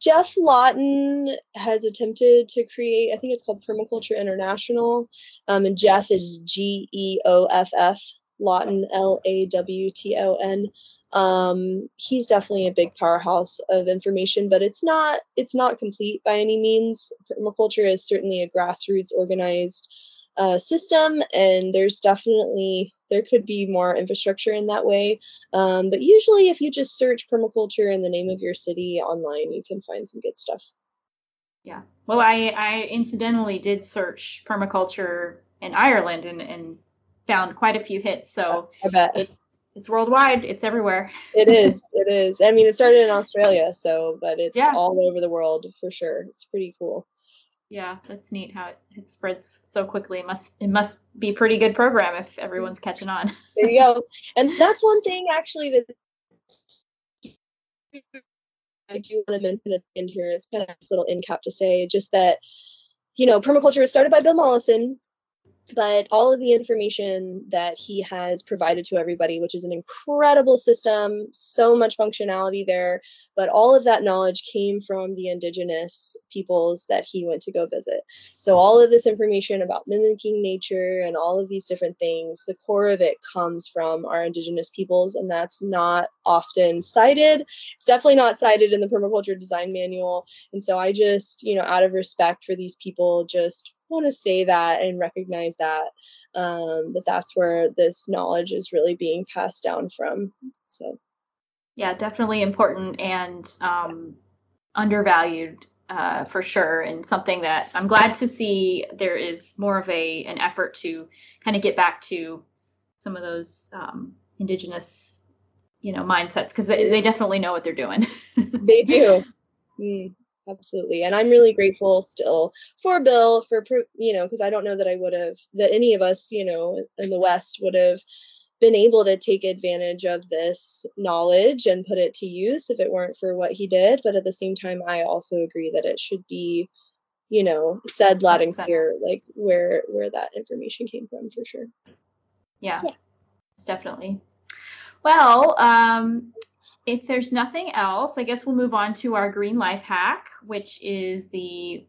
Geoff Lawton has attempted to create, I think it's called Permaculture International, um, and Geoff is G E O F F Lawton L A W T O N. Um, he's definitely a big powerhouse of information but it's not it's not complete by any means. Permaculture is certainly a grassroots organized uh, system and there's definitely there could be more infrastructure in that way. Um, but usually if you just search permaculture in the name of your city online you can find some good stuff. Yeah. Well i i incidentally did search permaculture in ireland and and found quite a few hits so it's it's worldwide. It's everywhere. it is. It is. I mean, it started in Australia, so but it's yeah. all over the world for sure. It's pretty cool. Yeah, that's neat how it, it spreads so quickly. It must it must be a pretty good program if everyone's catching on. there you go. And that's one thing actually that I do want to mention at the end here. It's kind of this little end cap to say just that, you know, permaculture was started by Bill Mollison but all of the information that he has provided to everybody, which is an incredible system, so much functionality there, but all of that knowledge came from the indigenous peoples that he went to go visit. So, all of this information about mimicking nature and all of these different things, the core of it comes from our indigenous peoples, and that's not often cited. It's definitely not cited in the permaculture design manual. And so, I just, you know, out of respect for these people, just want to say that and recognize that um, that that's where this knowledge is really being passed down from. So, yeah, definitely important and um, undervalued uh, for sure, and something that I'm glad to see there is more of a an effort to kind of get back to some of those um, indigenous, you know, mindsets because they, they definitely know what they're doing. they do. Mm absolutely and i'm really grateful still for bill for you know because i don't know that i would have that any of us you know in the west would have been able to take advantage of this knowledge and put it to use if it weren't for what he did but at the same time i also agree that it should be you know said loud and clear like where where that information came from for sure. Yeah, yeah. definitely. Well um if there's nothing else, I guess we'll move on to our green life hack, which is the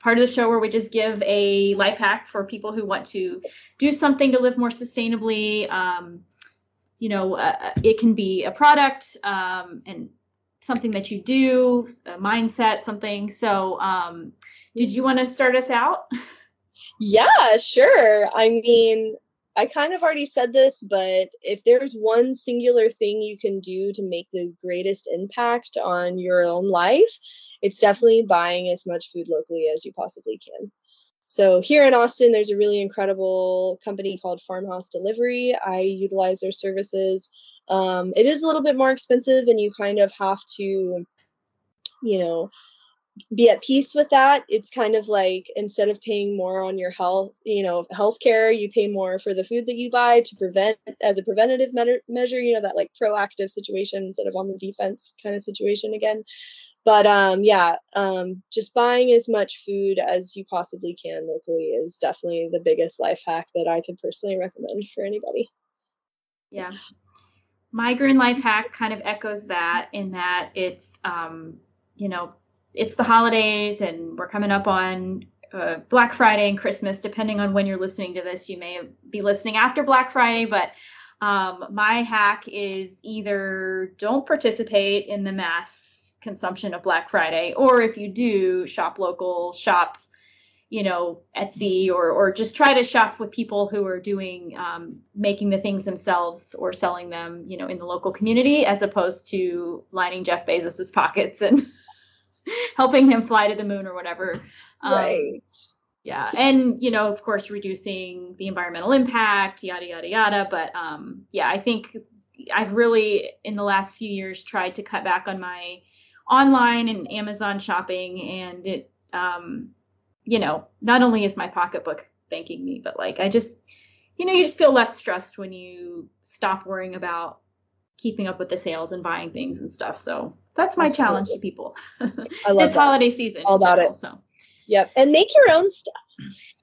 part of the show where we just give a life hack for people who want to do something to live more sustainably. Um, you know, uh, uh it can be a product um, and something that you do, a mindset, something. So, um, did you want to start us out? Yeah, sure. I mean, I kind of already said this, but if there's one singular thing you can do to make the greatest impact on your own life, it's definitely buying as much food locally as you possibly can. So here in Austin, there's a really incredible company called Farmhouse Delivery. I utilize their services. Um, it is a little bit more expensive, and you kind of have to, you know, be at peace with that. It's kind of like instead of paying more on your health you know healthcare you pay more for the food that you buy to prevent as a preventative me- measure you know that like proactive situation instead of on the defense kind of situation again. But um yeah um just buying as much food as you possibly can locally is definitely the biggest life hack that i could personally recommend for anybody. Yeah. My green life hack kind of echoes that in that it's um you know it's the holidays and we're coming up on uh, Black Friday and Christmas, depending on when you're listening to this. You may be listening after Black Friday, but um, my hack is either don't participate in the mass consumption of Black Friday, or if you do, shop local, shop, you know, Etsy, or or just try to shop with people who are doing um, making the things themselves or selling them, you know, in the local community, as opposed to lining Jeff Bezos's pockets and helping him fly to the moon or whatever. Um, right. Yeah, and you know, of course, reducing the environmental impact, yada yada yada. But um, yeah, I think I've really in the last few years tried to cut back on my online and Amazon shopping, and it, um, you know, not only is my pocketbook thanking me, but like I just, you know, you just feel less stressed when you stop worrying about keeping up with the sales and buying things and stuff. So that's my Absolutely. challenge to people I love this that. holiday season. All about general, it. So. Yep, and make your own stuff.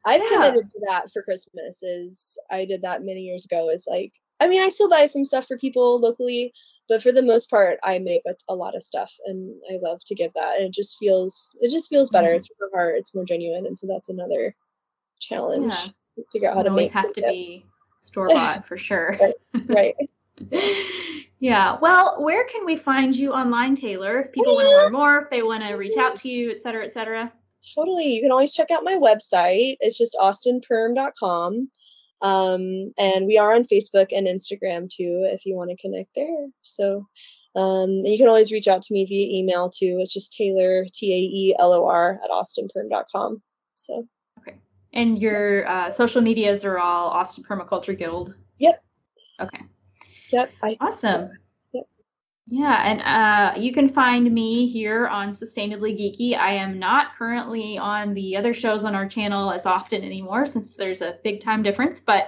I've yeah. committed to that for Christmas. Is I did that many years ago. Is like I mean I still buy some stuff for people locally, but for the most part I make a, a lot of stuff, and I love to give that. And it just feels it just feels better. Mm-hmm. It's more heart. It's more genuine, and so that's another challenge. Yeah. Figure out how to always make. have to gifts. be store bought for sure. right. right. yeah. Well, where can we find you online, Taelor? If people want to learn more, if they want to reach out to you, et cetera, et cetera. Totally. You can always check out my website. It's just austinperm.com. Um, and we are on Facebook and Instagram too, if you want to connect there. So um, you can always reach out to me via email too. It's just Taelor, T A E L O R, at austinperm.com. So. Okay. And your uh, social medias are all Austin Permaculture Guild? Yep. Okay. Yep. I awesome. Yep. Yeah, and uh, you can find me here on Sustainably Geeky. I am not currently on the other shows on our channel as often anymore since there's a big time difference, but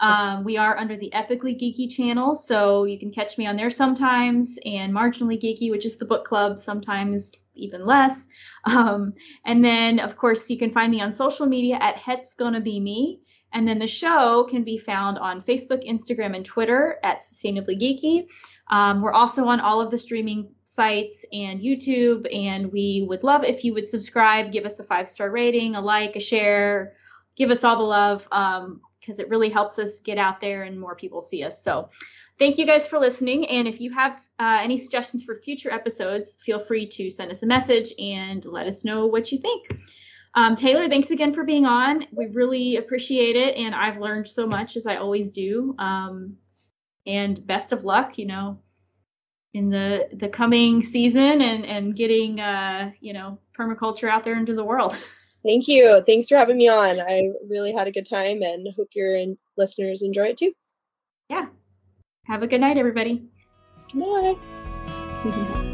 um, we are under the Epically Geeky channel, so you can catch me on there sometimes, and Marginally Geeky, which is the book club, sometimes even less. Um, and then, of course, you can find me on social media at Het's Gonna Be Me. And then the show can be found on Facebook, Instagram, and Twitter at Sustainably Geeky. Um, we're also on all of the streaming sites and YouTube, and we would love if you would subscribe, give us a five star rating, a like, a share, give us all the love because um, it really helps us get out there and more people see us. So, thank you guys for listening. And if you have uh, any suggestions for future episodes, feel free to send us a message and let us know what you think. Um, Taelor, thanks again for being on. We really appreciate it, and I've learned so much as I always do. Um, and best of luck, you know, in the the coming season and and getting uh, you know permaculture out there into the world. Thank you. Thanks for having me on. I really had a good time, and hope your listeners enjoy it too. Yeah. Have a good night, everybody. Good night.